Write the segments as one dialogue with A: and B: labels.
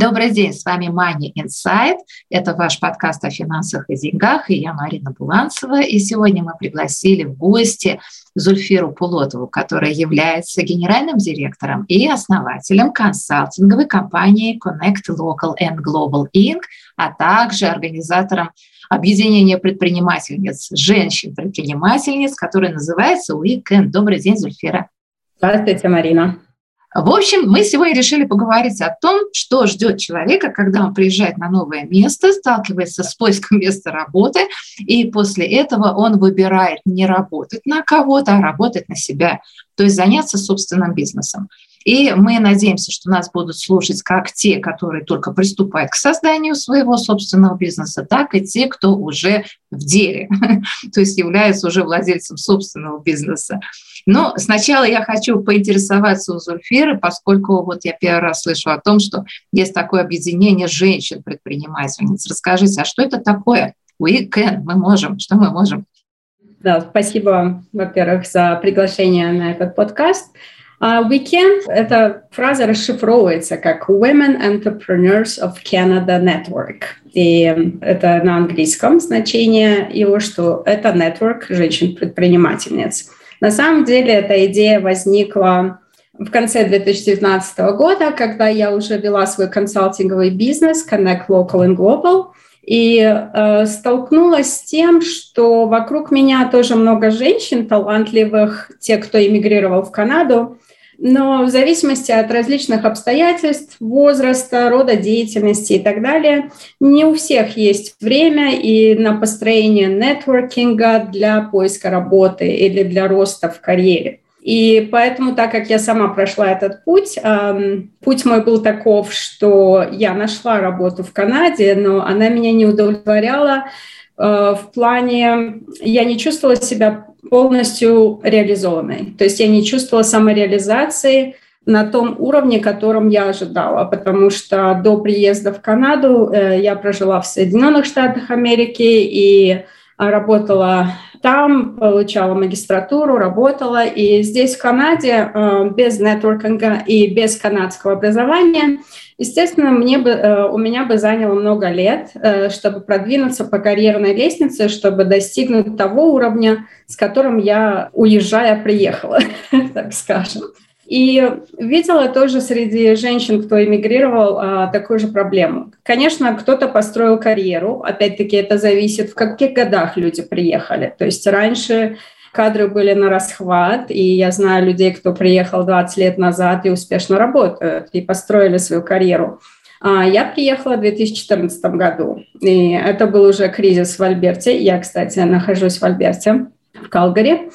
A: Добрый день, с вами Money Insight. Это ваш подкаст о финансах и деньгах, и я Марина Буланцева. И сегодня мы пригласили в гости Зульфиру Пулотову, которая является генеральным директором и основателем консалтинговой компании Connect Local and Global Inc., а также организатором объединения предпринимательниц, женщин-предпринимательниц, которое называется Weekend. Добрый день, Зульфира.
B: Здравствуйте, Марина.
A: В общем, мы сегодня решили поговорить о том, что ждет человека, когда он приезжает на новое место, сталкивается с поиском места работы, и после этого он выбирает не работать на кого-то, а работать на себя, то есть заняться собственным бизнесом. И мы надеемся, что нас будут слушать как те, которые только приступают к созданию своего собственного бизнеса, так и те, кто уже в деле, то есть являются уже владельцем собственного бизнеса. Но сначала я хочу поинтересоваться у Зульфиры, поскольку вот я первый раз слышу о том, что есть такое объединение женщин-предпринимательниц. Расскажите, а что это такое? We can, мы можем, что мы можем?
B: Да, спасибо, во-первых, за приглашение на этот подкаст. Uh, Weekend — эта фраза расшифровывается как Women Entrepreneurs of Canada Network. И это на английском значение его, что это network женщин-предпринимательниц. На самом деле эта идея возникла в конце 2019 года, когда я уже вела свой консалтинговый бизнес Connect Local and Global — и э, столкнулась с тем, что вокруг меня тоже много женщин талантливых, те, кто эмигрировал в Канаду, но в зависимости от различных обстоятельств, возраста, рода деятельности и так далее, не у всех есть время и на построение нетворкинга для поиска работы или для роста в карьере. И поэтому, так как я сама прошла этот путь, путь мой был таков, что я нашла работу в Канаде, но она меня не удовлетворяла в плане, я не чувствовала себя полностью реализованной. То есть я не чувствовала самореализации на том уровне, котором я ожидала, потому что до приезда в Канаду э, я прожила в Соединенных Штатах Америки и работала там, получала магистратуру, работала. И здесь, в Канаде, э, без нетворкинга и без канадского образования, естественно, мне бы, э, у меня бы заняло много лет, э, чтобы продвинуться по карьерной лестнице, чтобы достигнуть того уровня, с которым я, уезжая, приехала, так скажем. И видела тоже среди женщин, кто эмигрировал, а, такую же проблему. Конечно, кто-то построил карьеру. Опять-таки это зависит, в каких годах люди приехали. То есть раньше кадры были на расхват, и я знаю людей, кто приехал 20 лет назад и успешно работают, и построили свою карьеру. А, я приехала в 2014 году, и это был уже кризис в Альберте. Я, кстати, нахожусь в Альберте, в Калгари.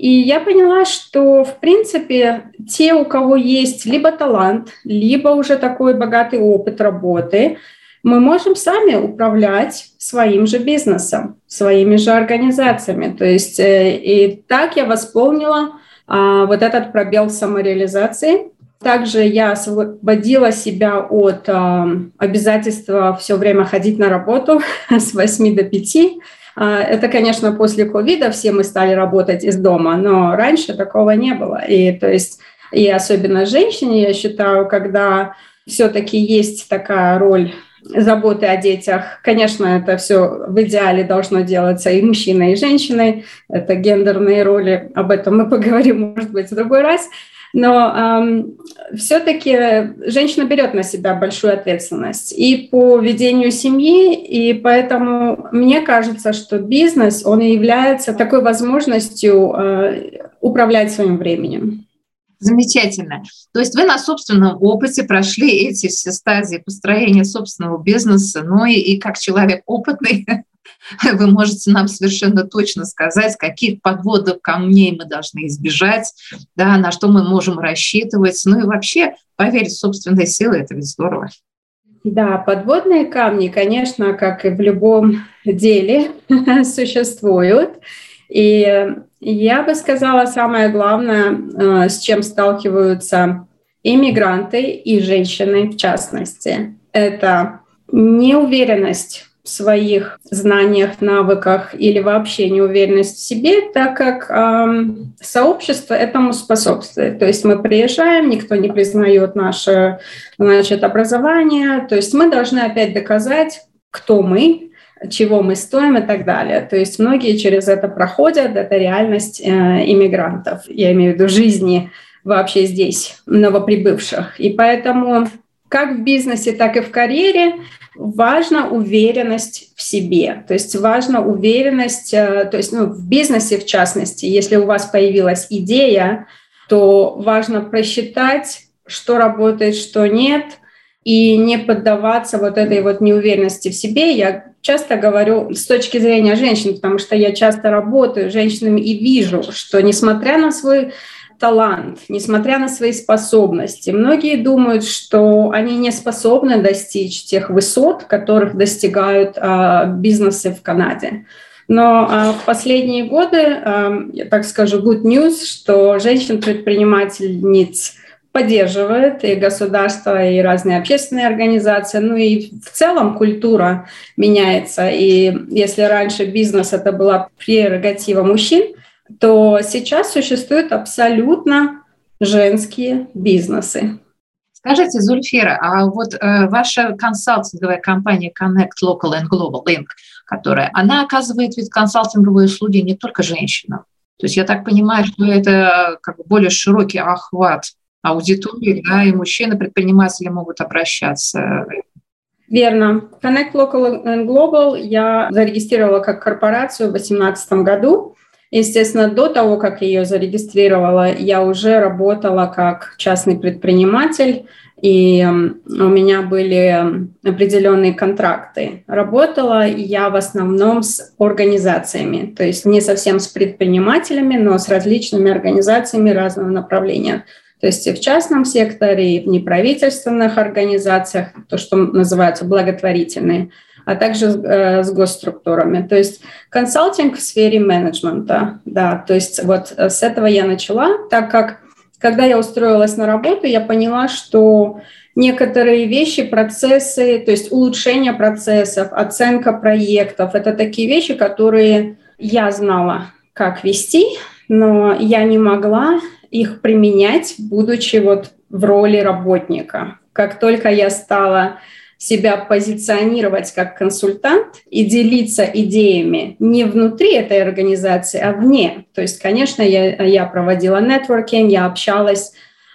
B: И я поняла, что, в принципе, те, у кого есть либо талант, либо уже такой богатый опыт работы, мы можем сами управлять своим же бизнесом, своими же организациями. То есть э, и так я восполнила а, вот этот пробел самореализации. Также я освободила себя от а, обязательства все время ходить на работу с 8 до 5 а, это, конечно, после ковида все мы стали работать из дома, но раньше такого не было. И то есть, и особенно женщине, я считаю, когда все-таки есть такая роль заботы о детях. Конечно, это все в идеале должно делаться и мужчиной, и женщиной. Это гендерные роли. Об этом мы поговорим, может быть, в другой раз. Но эм, все-таки женщина берет на себя большую ответственность и по ведению семьи, и поэтому мне кажется, что бизнес, он и является такой возможностью э, управлять своим временем.
A: Замечательно. То есть вы на собственном опыте прошли эти все стадии построения собственного бизнеса, ну и, и как человек опытный, вы можете нам совершенно точно сказать, каких подводов камней мы должны избежать, да, на что мы можем рассчитывать. Ну и вообще поверить в собственные силы – это ведь здорово.
B: Да, подводные камни, конечно, как и в любом деле, существуют. И я бы сказала, самое главное, э, с чем сталкиваются иммигранты и женщины в частности, это неуверенность своих знаниях, навыках или вообще неуверенность в себе, так как э, сообщество этому способствует. То есть мы приезжаем, никто не признает наше значит, образование, то есть мы должны опять доказать, кто мы, чего мы стоим и так далее. То есть многие через это проходят, это реальность э, иммигрантов, я имею в виду жизни вообще здесь, новоприбывших. И поэтому как в бизнесе, так и в карьере важна уверенность в себе. То есть важна уверенность, э, то есть ну, в бизнесе в частности, если у вас появилась идея, то важно просчитать, что работает, что нет, и не поддаваться вот этой вот неуверенности в себе. Я часто говорю с точки зрения женщин, потому что я часто работаю с женщинами и вижу, что несмотря на свой талант, несмотря на свои способности. Многие думают, что они не способны достичь тех высот, которых достигают а, бизнесы в Канаде. Но а, в последние годы, а, я так скажу, good news, что женщин-предпринимательниц поддерживает и государство, и разные общественные организации. Ну и в целом культура меняется. И если раньше бизнес это была прерогатива мужчин, то сейчас существуют абсолютно женские бизнесы.
A: Скажите, Зульфира, а вот э, ваша консалтинговая компания Connect Local and Global Link, которая, она оказывает ведь консалтинговые услуги не только женщинам. То есть я так понимаю, что это как бы более широкий охват аудитории, да, и мужчины-предприниматели могут обращаться.
B: Верно. Connect Local and Global я зарегистрировала как корпорацию в 2018 году. Естественно, до того, как я ее зарегистрировала, я уже работала как частный предприниматель, и у меня были определенные контракты. Работала я в основном с организациями, то есть не совсем с предпринимателями, но с различными организациями разного направления. То есть и в частном секторе, и в неправительственных организациях, то, что называется благотворительные – а также э, с госструктурами. То есть консалтинг в сфере менеджмента, да, то есть вот э, с этого я начала, так как когда я устроилась на работу, я поняла, что некоторые вещи, процессы, то есть улучшение процессов, оценка проектов, это такие вещи, которые я знала, как вести, но я не могла их применять, будучи вот в роли работника. Как только я стала себя позиционировать как консультант и делиться идеями не внутри этой организации, а вне. То есть, конечно, я, я проводила нетворкинг, я общалась,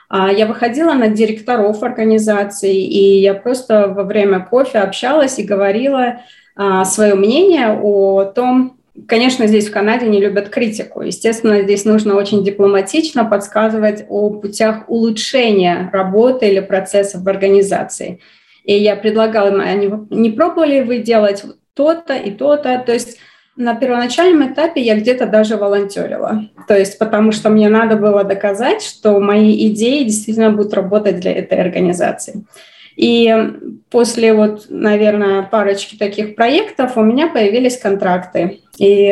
B: а, я выходила на директоров организации, и я просто во время кофе общалась и говорила а, свое мнение о том, Конечно, здесь в Канаде не любят критику. Естественно, здесь нужно очень дипломатично подсказывать о путях улучшения работы или процессов в организации. И я предлагала им, они не пробовали вы делать то-то и то-то. То есть на первоначальном этапе я где-то даже волонтерила. То есть потому что мне надо было доказать, что мои идеи действительно будут работать для этой организации. И после вот, наверное, парочки таких проектов у меня появились контракты. И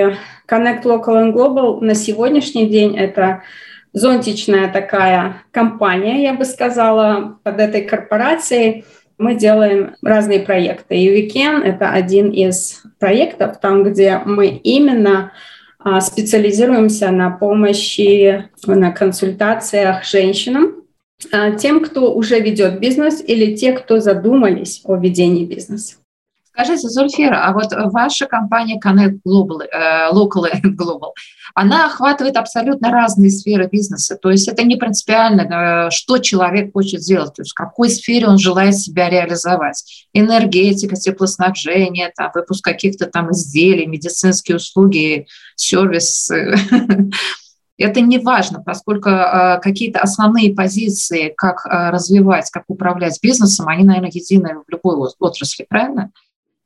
B: Connect Local and Global на сегодняшний день это зонтичная такая компания, я бы сказала, под этой корпорацией – мы делаем разные проекты. И Weekend — это один из проектов, там, где мы именно а, специализируемся на помощи, на консультациях женщинам, а, тем, кто уже ведет бизнес или те, кто задумались о ведении бизнеса.
A: Скажите, Зульфира, а вот ваша компания Connect Global, э, Local and Global, она охватывает абсолютно разные сферы бизнеса. То есть это не принципиально, э, что человек хочет сделать, то есть в какой сфере он желает себя реализовать. Энергетика, теплоснабжение, там, выпуск каких-то там изделий, медицинские услуги, сервис. Это не важно, поскольку э, какие-то основные позиции, как развивать, как управлять бизнесом, они, наверное, едины в любой отрасли, правильно?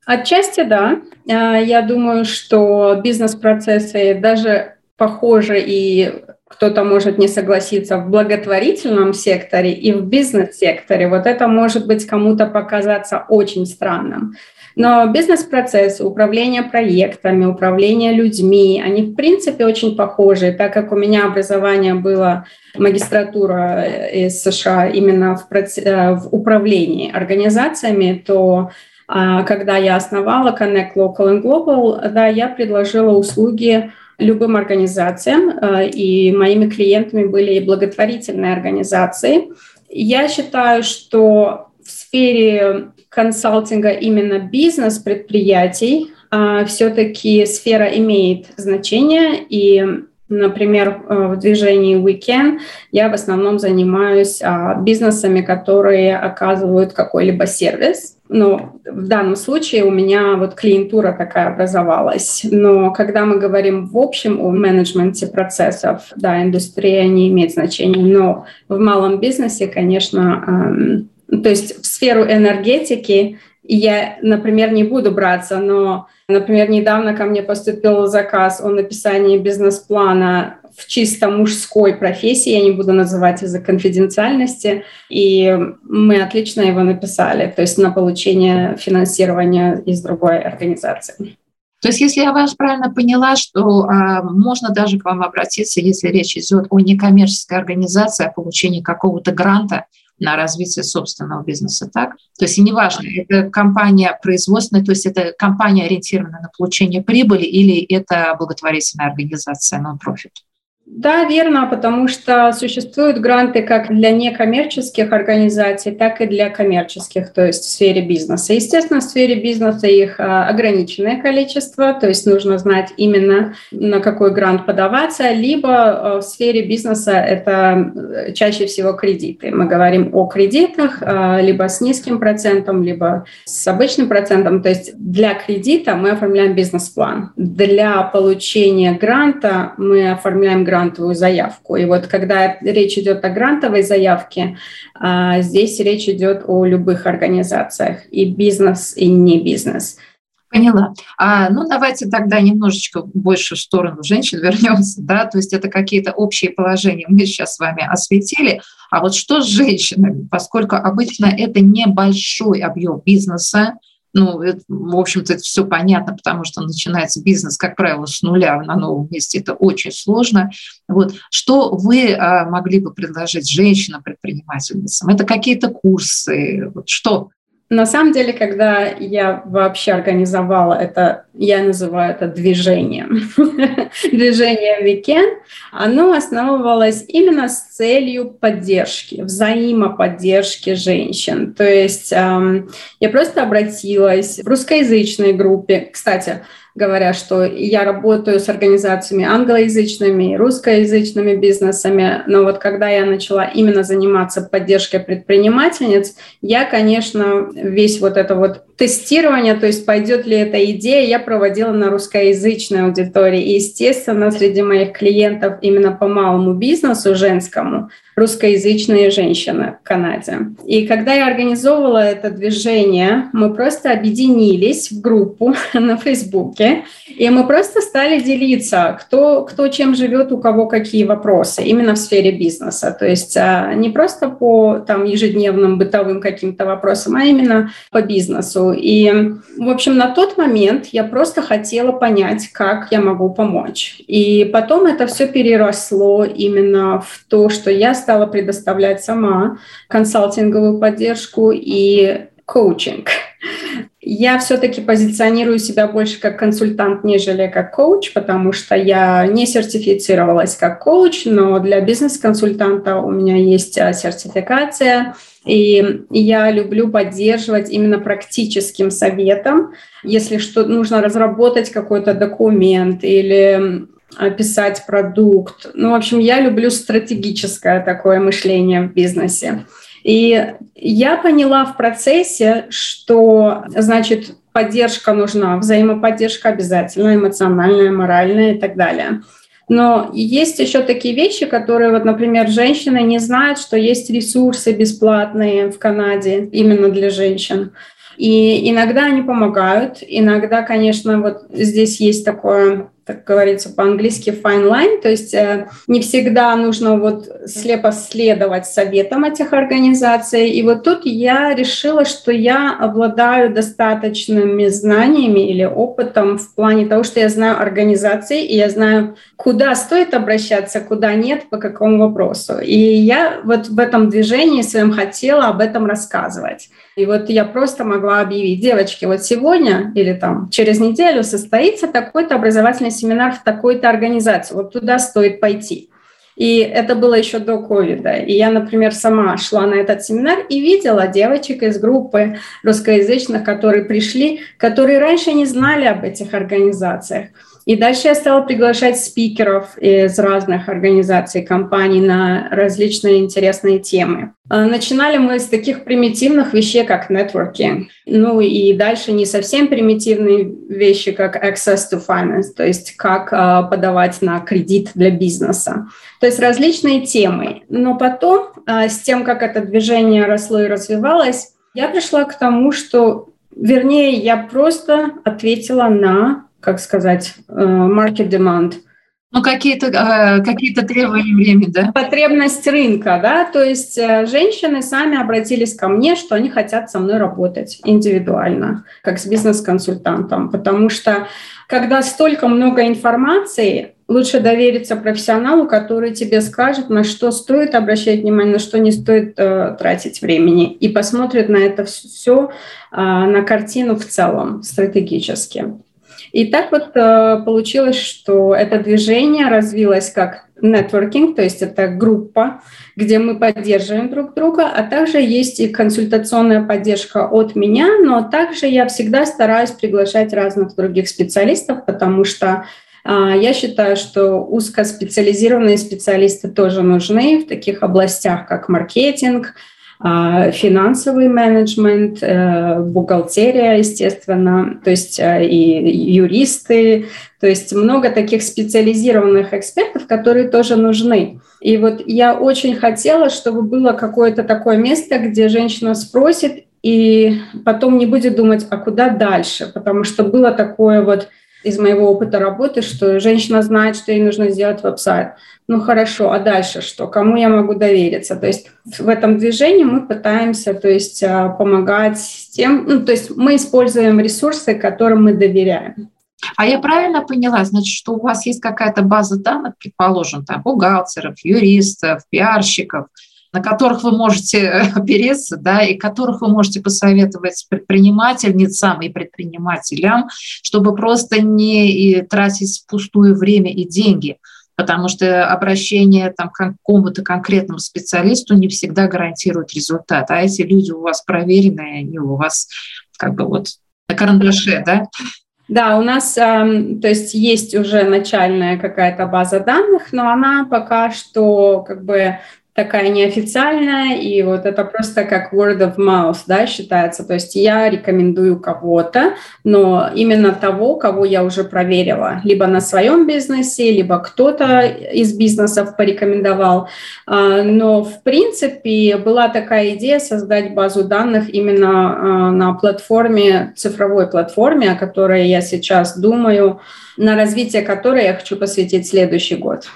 B: Отчасти да. А, я думаю, что бизнес-процессы даже похожи и кто-то может не согласиться в благотворительном секторе и в бизнес-секторе. Вот это может быть кому-то показаться очень странным. Но бизнес-процессы, управление проектами, управление людьми, они в принципе очень похожи. Так как у меня образование было магистратура из США именно в, э, в управлении организациями, то когда я основала Connect Local and Global, да, я предложила услуги любым организациям, э, и моими клиентами были и благотворительные организации. Я считаю, что в сфере консалтинга именно бизнес-предприятий э, все-таки сфера имеет значение, и Например, э, в движении Weekend я в основном занимаюсь а, бизнесами, которые оказывают какой-либо сервис. Но в данном случае у меня вот клиентура такая образовалась. Но когда мы говорим в общем о менеджменте процессов, да, индустрия не имеет значения. Но в малом бизнесе, конечно, эм, то есть в сферу энергетики я, например, не буду браться, но Например, недавно ко мне поступил заказ о написании бизнес-плана в чисто мужской профессии, я не буду называть из-за конфиденциальности, и мы отлично его написали, то есть на получение финансирования из другой организации.
A: То есть, если я вас правильно поняла, что а, можно даже к вам обратиться, если речь идет о некоммерческой организации, о получении какого-то гранта на развитие собственного бизнеса, так? То есть неважно, это компания производственная, то есть это компания ориентирована на получение прибыли или это благотворительная организация, non-profit?
B: Да, верно, потому что существуют гранты как для некоммерческих организаций, так и для коммерческих, то есть в сфере бизнеса. Естественно, в сфере бизнеса их а, ограниченное количество, то есть нужно знать именно на какой грант подаваться, либо а, в сфере бизнеса это э, чаще всего кредиты. Мы говорим о кредитах а, либо с низким процентом, либо с обычным процентом. То есть для кредита мы оформляем бизнес-план. Для получения гранта мы оформляем грант грантовую заявку. И вот когда речь идет о грантовой заявке, а, здесь речь идет о любых организациях, и бизнес, и не бизнес.
A: Поняла. А, ну, давайте тогда немножечко больше в сторону женщин вернемся, да, то есть это какие-то общие положения мы сейчас с вами осветили. А вот что с женщинами, поскольку обычно это небольшой объем бизнеса, ну, это, в общем-то, это все понятно, потому что начинается бизнес, как правило, с нуля на новом месте. Это очень сложно. Вот. Что вы а, могли бы предложить женщинам-предпринимательницам? Это какие-то курсы? Вот что?
B: На самом деле, когда я вообще организовала это, я называю это движением, движение Weekend, оно основывалось именно с целью поддержки, взаимоподдержки женщин. То есть эм, я просто обратилась в русскоязычной группе. Кстати, говоря, что я работаю с организациями англоязычными, русскоязычными бизнесами, но вот когда я начала именно заниматься поддержкой предпринимательниц, я, конечно, весь вот это вот тестирование, то есть пойдет ли эта идея, я проводила на русскоязычной аудитории. И, естественно, среди моих клиентов именно по малому бизнесу женскому русскоязычные женщины в Канаде. И когда я организовывала это движение, мы просто объединились в группу на Фейсбуке, и мы просто стали делиться, кто, кто чем живет, у кого какие вопросы, именно в сфере бизнеса. То есть а, не просто по там, ежедневным бытовым каким-то вопросам, а именно по бизнесу. И, в общем, на тот момент я просто хотела понять, как я могу помочь. И потом это все переросло именно в то, что я стала предоставлять сама консалтинговую поддержку и коучинг. Я все-таки позиционирую себя больше как консультант, нежели как коуч, потому что я не сертифицировалась как коуч, но для бизнес-консультанта у меня есть а, сертификация, и я люблю поддерживать именно практическим советом. Если что нужно разработать какой-то документ или описать продукт. Ну, в общем, я люблю стратегическое такое мышление в бизнесе. И я поняла в процессе, что, значит, поддержка нужна, взаимоподдержка обязательно, эмоциональная, моральная и так далее. Но есть еще такие вещи, которые, вот, например, женщины не знают, что есть ресурсы бесплатные в Канаде именно для женщин. И иногда они помогают, иногда, конечно, вот здесь есть такое так говорится по-английски, fine line, то есть э, не всегда нужно вот слепо следовать советам этих организаций. И вот тут я решила, что я обладаю достаточными знаниями или опытом в плане того, что я знаю организации, и я знаю, куда стоит обращаться, куда нет, по какому вопросу. И я вот в этом движении своем хотела об этом рассказывать. И вот я просто могла объявить, девочки, вот сегодня или там через неделю состоится такой-то образовательный семинар в такой-то организации, вот туда стоит пойти. И это было еще до ковида. И я, например, сама шла на этот семинар и видела девочек из группы русскоязычных, которые пришли, которые раньше не знали об этих организациях. И дальше я стала приглашать спикеров из разных организаций, компаний на различные интересные темы. А, начинали мы с таких примитивных вещей, как нетворкинг. Ну и дальше не совсем примитивные вещи, как access to finance, то есть как а, подавать на кредит для бизнеса. То есть различные темы. Но потом, а, с тем, как это движение росло и развивалось, я пришла к тому, что, вернее, я просто ответила на как сказать, э, market demand.
A: Ну, какие-то э, какие требования времени, да?
B: Потребность рынка, да, то есть э, женщины сами обратились ко мне, что они хотят со мной работать индивидуально, как с бизнес-консультантом, потому что когда столько много информации, лучше довериться профессионалу, который тебе скажет, на что стоит обращать внимание, на что не стоит э, тратить времени, и посмотрит на это все, э, на картину в целом, стратегически. И так вот э, получилось, что это движение развилось как нетворкинг, то есть это группа, где мы поддерживаем друг друга, а также есть и консультационная поддержка от меня, но также я всегда стараюсь приглашать разных других специалистов, потому что а, я считаю, что узкоспециализированные специалисты тоже нужны в таких областях, как маркетинг, финансовый менеджмент, э, бухгалтерия, естественно, то есть э, и юристы, то есть много таких специализированных экспертов, которые тоже нужны. И вот я очень хотела, чтобы было какое-то такое место, где женщина спросит и потом не будет думать, а куда дальше, потому что было такое вот из моего опыта работы, что женщина знает, что ей нужно сделать веб-сайт. Ну хорошо, а дальше что? Кому я могу довериться? То есть в этом движении мы пытаемся то есть, а, помогать тем, ну, то есть мы используем ресурсы, которым мы доверяем.
A: А я правильно поняла, значит, что у вас есть какая-то база данных, предположим, там, бухгалтеров, юристов, пиарщиков, на которых вы можете опереться, да, и которых вы можете посоветовать предпринимательницам и предпринимателям, чтобы просто не тратить пустое время и деньги, потому что обращение там, к какому-то конкретному специалисту не всегда гарантирует результат, а эти люди у вас проверенные, они у вас как бы вот на карандаше, да?
B: Да, у нас, то есть есть уже начальная какая-то база данных, но она пока что как бы такая неофициальная, и вот это просто как word of mouth, да, считается. То есть я рекомендую кого-то, но именно того, кого я уже проверила, либо на своем бизнесе, либо кто-то из бизнесов порекомендовал. А, но, в принципе, была такая идея создать базу данных именно а, на платформе, цифровой платформе, о которой я сейчас думаю, на развитие которой я хочу посвятить следующий год.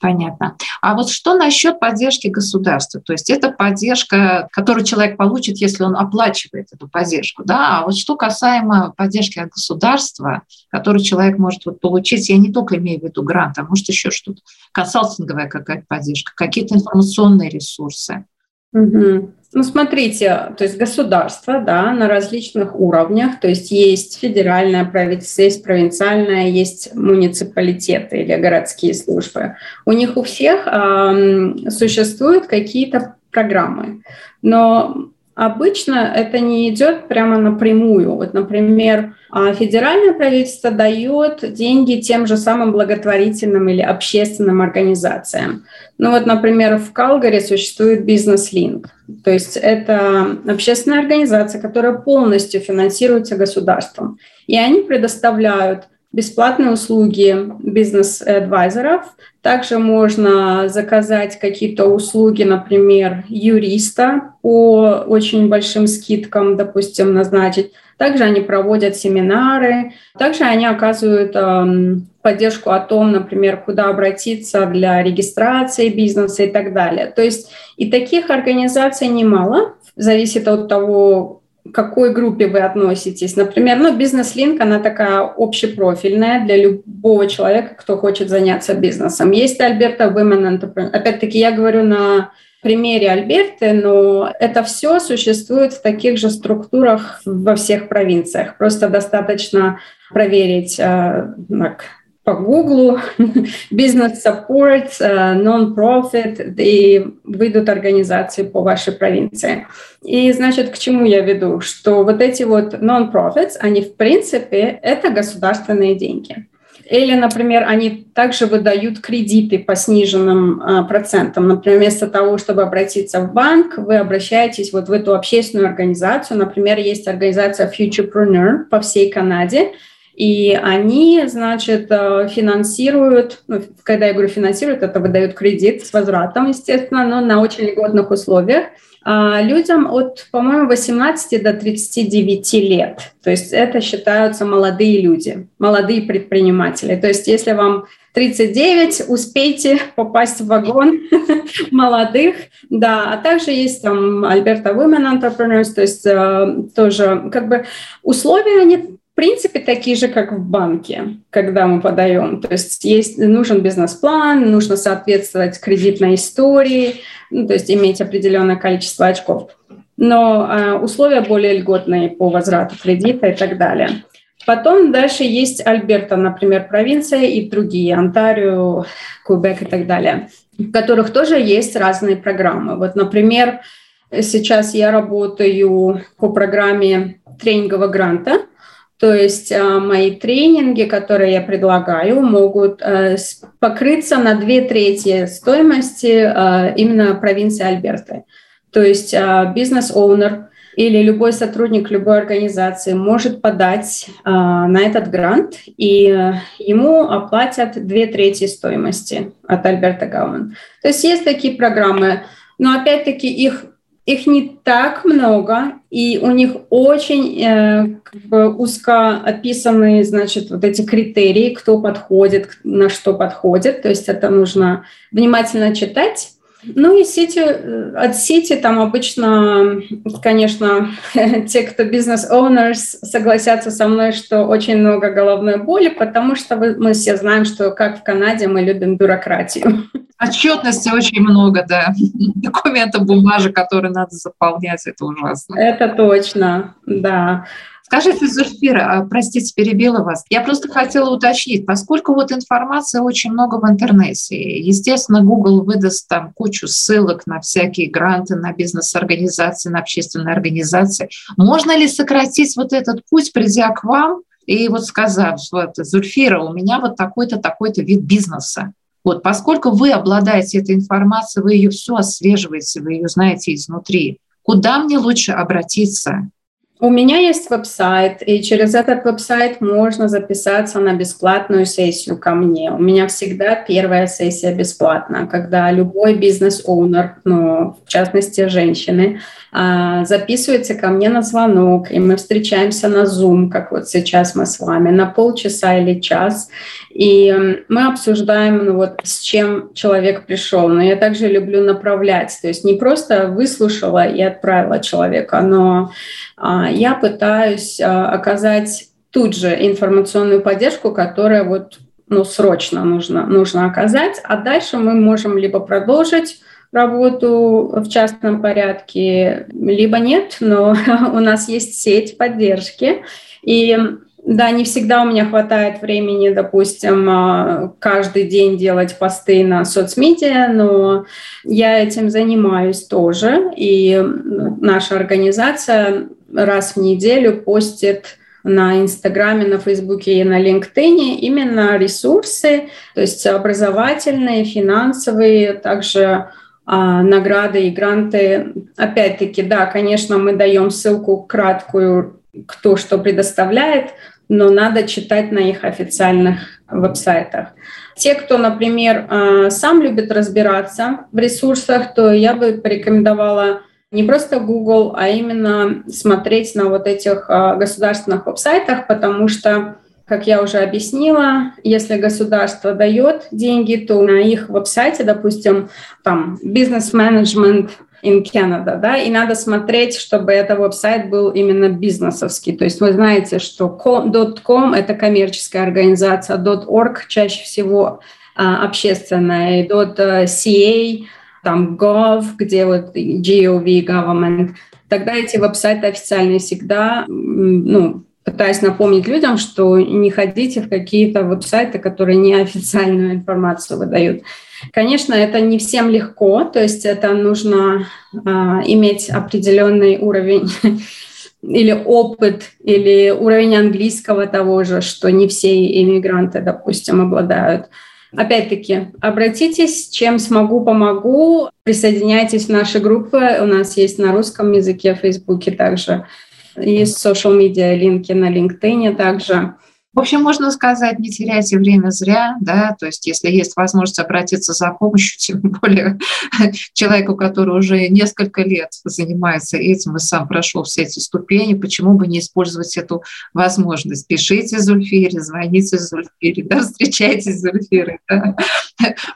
A: Понятно. А вот что насчет поддержки государства? То есть это поддержка, которую человек получит, если он оплачивает эту поддержку. Да? А вот что касаемо поддержки от государства, которую человек может вот получить, я не только имею в виду грант, а может еще что-то, консалтинговая какая-то поддержка, какие-то информационные ресурсы.
B: Угу. Ну, смотрите, то есть государство, да, на различных уровнях, то есть есть федеральное правительство, есть провинциальное, есть муниципалитеты или городские службы. У них у всех э, существуют какие-то программы, но Обычно это не идет прямо напрямую. Вот, например, а, федеральное правительство дает деньги тем же самым благотворительным или общественным организациям. Ну вот, например, в Калгари существует Link. То есть это общественная организация, которая полностью финансируется государством. И они предоставляют бесплатные услуги бизнес-адвайзеров. Также можно заказать какие-то услуги, например, юриста по очень большим скидкам, допустим, назначить. Также они проводят семинары. Также они оказывают э, поддержку о том, например, куда обратиться для регистрации бизнеса и так далее. То есть и таких организаций немало. Зависит от того, к какой группе вы относитесь. Например, ну, бизнес-линк, она такая общепрофильная для любого человека, кто хочет заняться бизнесом. Есть Альберта Women Entrepreneur. Опять-таки, я говорю на примере Альберты, но это все существует в таких же структурах во всех провинциях. Просто достаточно проверить э, так, по Гуглу, бизнес-саппорт, э, non-profit, и выйдут организации по вашей провинции. И, значит, к чему я веду? Что вот эти вот non-profits, они, в принципе, это государственные деньги. Или, например, они также выдают кредиты по сниженным а, процентам. Например, вместо того, чтобы обратиться в банк, вы обращаетесь вот в эту общественную организацию. Например, есть организация Futurepreneur по всей Канаде, и они, значит, э, финансируют, ну, когда я говорю финансируют, это выдают кредит с возвратом, естественно, но на очень льготных условиях а, людям от, по-моему, 18 до 39 лет. То есть это считаются молодые люди, молодые предприниматели. То есть если вам 39, успейте попасть в вагон молодых, да, а также есть там Альберта Women Entrepreneurs, то есть э, тоже как бы условия, они принципе, такие же, как в банке, когда мы подаем. То есть, есть нужен бизнес-план, нужно соответствовать кредитной истории, ну, то есть иметь определенное количество очков. Но э, условия более льготные по возврату кредита и так далее. Потом дальше есть Альберта, например, провинция и другие, Онтарио, Кубек и так далее, в которых тоже есть разные программы. Вот, например, сейчас я работаю по программе тренингового гранта – то есть а, мои тренинги, которые я предлагаю, могут э, покрыться на две трети стоимости а, именно провинции Альберты. То есть а, бизнес-оунер или любой сотрудник любой организации может подать на этот грант, и э, ему оплатят две трети стоимости от Альберта Гауман. То есть есть такие программы, но опять-таки их их не так много, и у них очень э, как бы узко описаны, значит, вот эти критерии, кто подходит, на что подходит. То есть это нужно внимательно читать. Ну и сети, э, от сети там обычно, конечно, те, кто бизнес-owners, согласятся со мной, что очень много головной боли, потому что мы все знаем, что как в Канаде мы любим бюрократию.
A: Отчетности очень много, да. Документов, бумажек, которые надо заполнять, это ужасно.
B: Это точно, да.
A: Скажите, Зульфира, а, простите, перебила вас. Я просто хотела уточнить, поскольку вот информации очень много в интернете, естественно, Google выдаст там кучу ссылок на всякие гранты, на бизнес-организации, на общественные организации. Можно ли сократить вот этот путь, придя к вам и вот сказав, вот, Зульфира, у меня вот такой-то, такой-то вид бизнеса, вот, поскольку вы обладаете этой информацией, вы ее все отслеживаете, вы ее знаете изнутри. Куда мне лучше обратиться?
B: У меня есть веб-сайт, и через этот веб-сайт можно записаться на бесплатную сессию ко мне. У меня всегда первая сессия бесплатна, когда любой бизнес-оунер, ну, в частности, женщины, а, записывается ко мне на звонок, и мы встречаемся на Zoom, как вот сейчас мы с вами, на полчаса или час, и мы обсуждаем, ну вот, с чем человек пришел. Но я также люблю направлять, то есть не просто выслушала и отправила человека, но а, я пытаюсь а, оказать тут же информационную поддержку, которая вот ну, срочно нужно, нужно оказать, а дальше мы можем либо продолжить работу в частном порядке, либо нет, но у нас есть сеть поддержки. И да, не всегда у меня хватает времени, допустим, а, каждый день делать посты на соцмедиа, но я этим занимаюсь тоже. И наша организация раз в неделю постит на Инстаграме, на Фейсбуке и на LinkedIn именно ресурсы, то есть образовательные, финансовые, также а, награды и гранты. Опять-таки, да, конечно, мы даем ссылку краткую, кто что предоставляет, но надо читать на их официальных веб-сайтах. Те, кто, например, э, сам любит разбираться в ресурсах, то я бы порекомендовала не просто Google, а именно смотреть на вот этих э, государственных веб-сайтах, потому что как я уже объяснила, если государство дает деньги, то на их веб-сайте, допустим, там бизнес-менеджмент in Canada, да, и надо смотреть, чтобы этот веб-сайт был именно бизнесовский. То есть вы знаете, что .com – это коммерческая организация, .org чаще всего а, общественная, и .ca, там gov, где вот gov, government, тогда эти веб-сайты официальные всегда, ну, пытаюсь напомнить людям, что не ходите в какие-то веб-сайты, которые неофициальную информацию выдают. Конечно, это не всем легко, то есть это нужно э, иметь определенный уровень или опыт, или уровень английского того же, что не все иммигранты, допустим, обладают. Опять-таки, обратитесь, чем смогу, помогу. Присоединяйтесь в наши группы. У нас есть на русском языке в Фейсбуке также. Есть social media линки на LinkedIn также.
A: В общем, можно сказать, не теряйте время зря, да, то есть если есть возможность обратиться за помощью, тем более человеку, который уже несколько лет занимается этим и сам прошел все эти ступени, почему бы не использовать эту возможность? Пишите Зульфире, звоните Зульфире, да, встречайтесь с Зульфирой. Да.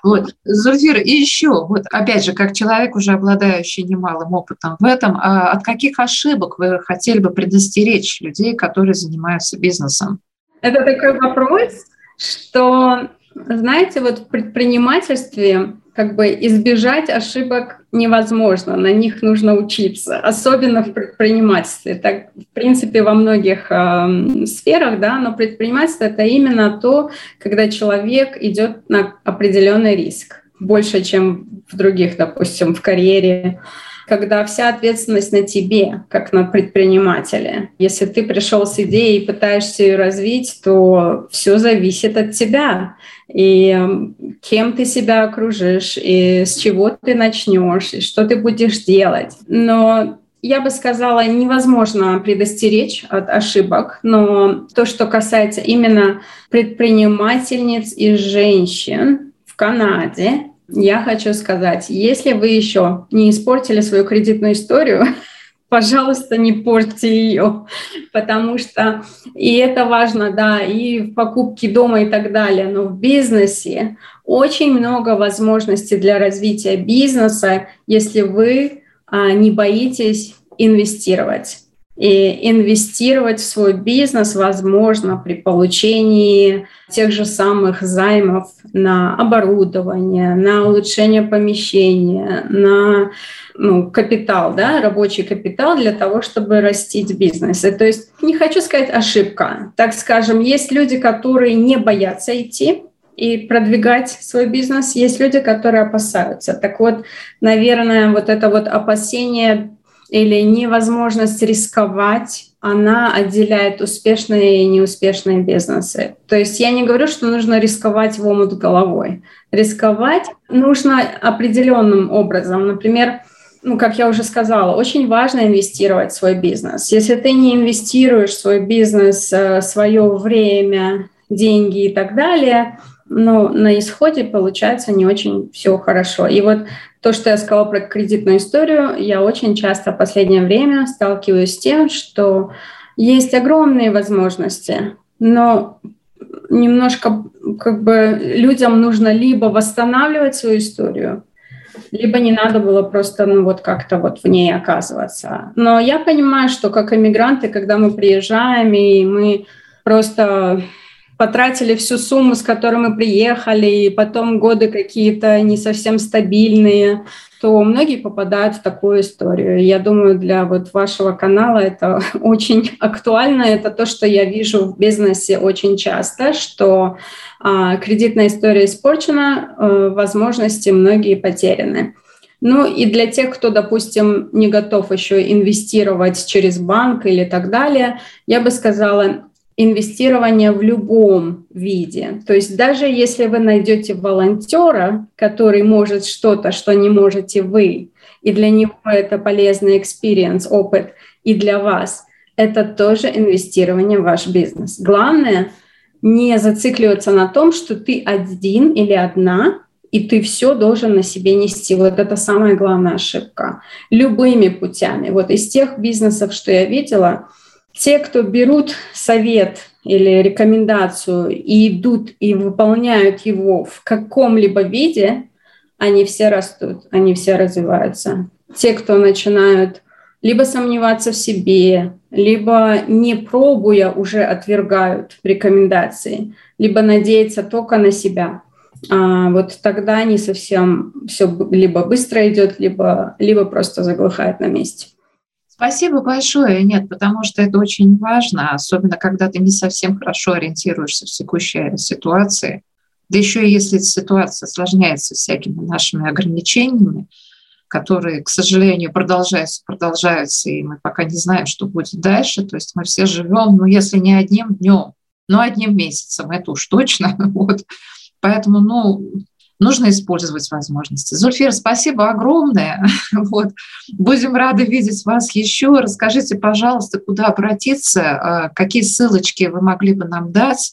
A: Вот. Зульфира, и еще, вот опять же, как человек, уже обладающий немалым опытом в этом, а от каких ошибок вы хотели бы предостеречь людей, которые занимаются бизнесом?
B: Это такой вопрос, что, знаете, вот в предпринимательстве как бы избежать ошибок невозможно, на них нужно учиться, особенно в предпринимательстве. Так, в принципе, во многих э, сферах, да, но предпринимательство это именно то, когда человек идет на определенный риск больше, чем в других, допустим, в карьере когда вся ответственность на тебе, как на предпринимателе. Если ты пришел с идеей и пытаешься ее развить, то все зависит от тебя. И кем ты себя окружишь, и с чего ты начнешь, и что ты будешь делать. Но я бы сказала, невозможно предостеречь от ошибок, но то, что касается именно предпринимательниц и женщин в Канаде, я хочу сказать, если вы еще не испортили свою кредитную историю, пожалуйста, не портите ее, потому что и это важно, да, и в покупке дома и так далее, но в бизнесе очень много возможностей для развития бизнеса, если вы а, не боитесь инвестировать. И инвестировать в свой бизнес возможно при получении тех же самых займов на оборудование, на улучшение помещения, на ну, капитал, да, рабочий капитал для того, чтобы растить бизнес. И, то есть не хочу сказать ошибка. Так скажем, есть люди, которые не боятся идти, и продвигать свой бизнес. Есть люди, которые опасаются. Так вот, наверное, вот это вот опасение или невозможность рисковать, она отделяет успешные и неуспешные бизнесы. То есть я не говорю, что нужно рисковать в омут головой. Рисковать нужно определенным образом. Например, ну, как я уже сказала, очень важно инвестировать в свой бизнес. Если ты не инвестируешь в свой бизнес, э, свое время, деньги и так далее, ну, на исходе получается не очень все хорошо. И вот то, что я сказала про кредитную историю, я очень часто в последнее время сталкиваюсь с тем, что есть огромные возможности, но немножко как бы людям нужно либо восстанавливать свою историю, либо не надо было просто ну вот как-то вот в ней оказываться. Но я понимаю, что как иммигранты, когда мы приезжаем и мы просто потратили всю сумму, с которой мы приехали, и потом годы какие-то не совсем стабильные, то многие попадают в такую историю. Я думаю, для вот вашего канала это очень актуально. Это то, что я вижу в бизнесе очень часто, что а, кредитная история испорчена, а, возможности многие потеряны. Ну и для тех, кто, допустим, не готов еще инвестировать через банк или так далее, я бы сказала, инвестирование в любом виде. То есть даже если вы найдете волонтера, который может что-то, что не можете вы, и для него это полезный experience, опыт, и для вас, это тоже инвестирование в ваш бизнес. Главное не зацикливаться на том, что ты один или одна, и ты все должен на себе нести. Вот это самая главная ошибка. Любыми путями. Вот из тех бизнесов, что я видела, те, кто берут совет или рекомендацию и идут и выполняют его в каком-либо виде, они все растут, они все развиваются. Те, кто начинают либо сомневаться в себе, либо не пробуя уже отвергают рекомендации, либо надеяться только на себя. А вот тогда не совсем все либо быстро идет, либо, либо просто заглухает на месте.
A: Спасибо большое. Нет, потому что это очень важно, особенно когда ты не совсем хорошо ориентируешься в текущей ситуации. Да еще и если ситуация осложняется всякими нашими ограничениями, которые, к сожалению, продолжаются, продолжаются, и мы пока не знаем, что будет дальше. То есть мы все живем, ну, если не одним днем, но одним месяцем, это уж точно. Вот. Поэтому, ну, нужно использовать возможности. Зульфир, спасибо огромное. Вот. Будем рады видеть вас еще. Расскажите, пожалуйста, куда обратиться, а, какие ссылочки вы могли бы нам дать.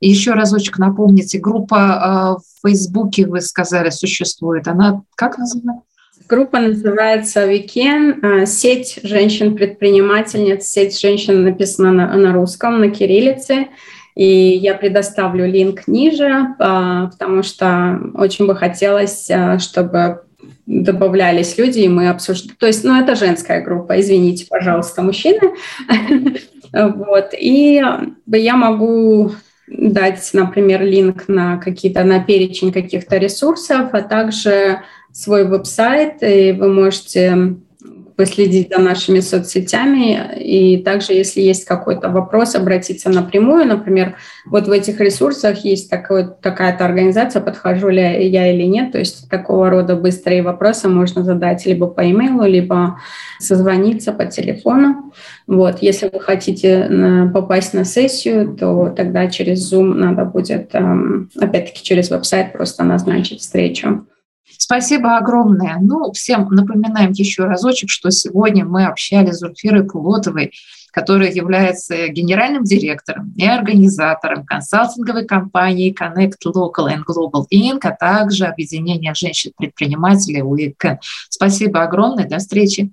A: Еще разочек напомните, группа а, в Фейсбуке, вы сказали, существует. Она как называется?
B: Группа называется Weekend, а, сеть женщин-предпринимательниц, сеть женщин написана на, на русском, на кириллице. И я предоставлю линк ниже, а, потому что очень бы хотелось, а, чтобы добавлялись люди, и мы обсуждали. То есть, ну, это женская группа, извините, пожалуйста, мужчины. Вот. И я могу дать, например, линк на какие-то, на перечень каких-то ресурсов, а также свой веб-сайт, и вы можете последить за нашими соцсетями. И также, если есть какой-то вопрос, обратиться напрямую. Например, вот в этих ресурсах есть такой, такая-то организация, подхожу ли я или нет. То есть такого рода быстрые вопросы можно задать либо по имейлу, либо созвониться по телефону. Вот. Если вы хотите э, попасть на сессию, то тогда через Zoom надо будет, эм, опять-таки, через веб-сайт просто назначить встречу.
A: Спасибо огромное. Ну, всем напоминаем еще разочек, что сегодня мы общались с Зульфирой Пулотовой, которая является генеральным директором и организатором консалтинговой компании Connect Local and Global Inc., а также объединения женщин-предпринимателей УИК. Спасибо огромное. До встречи.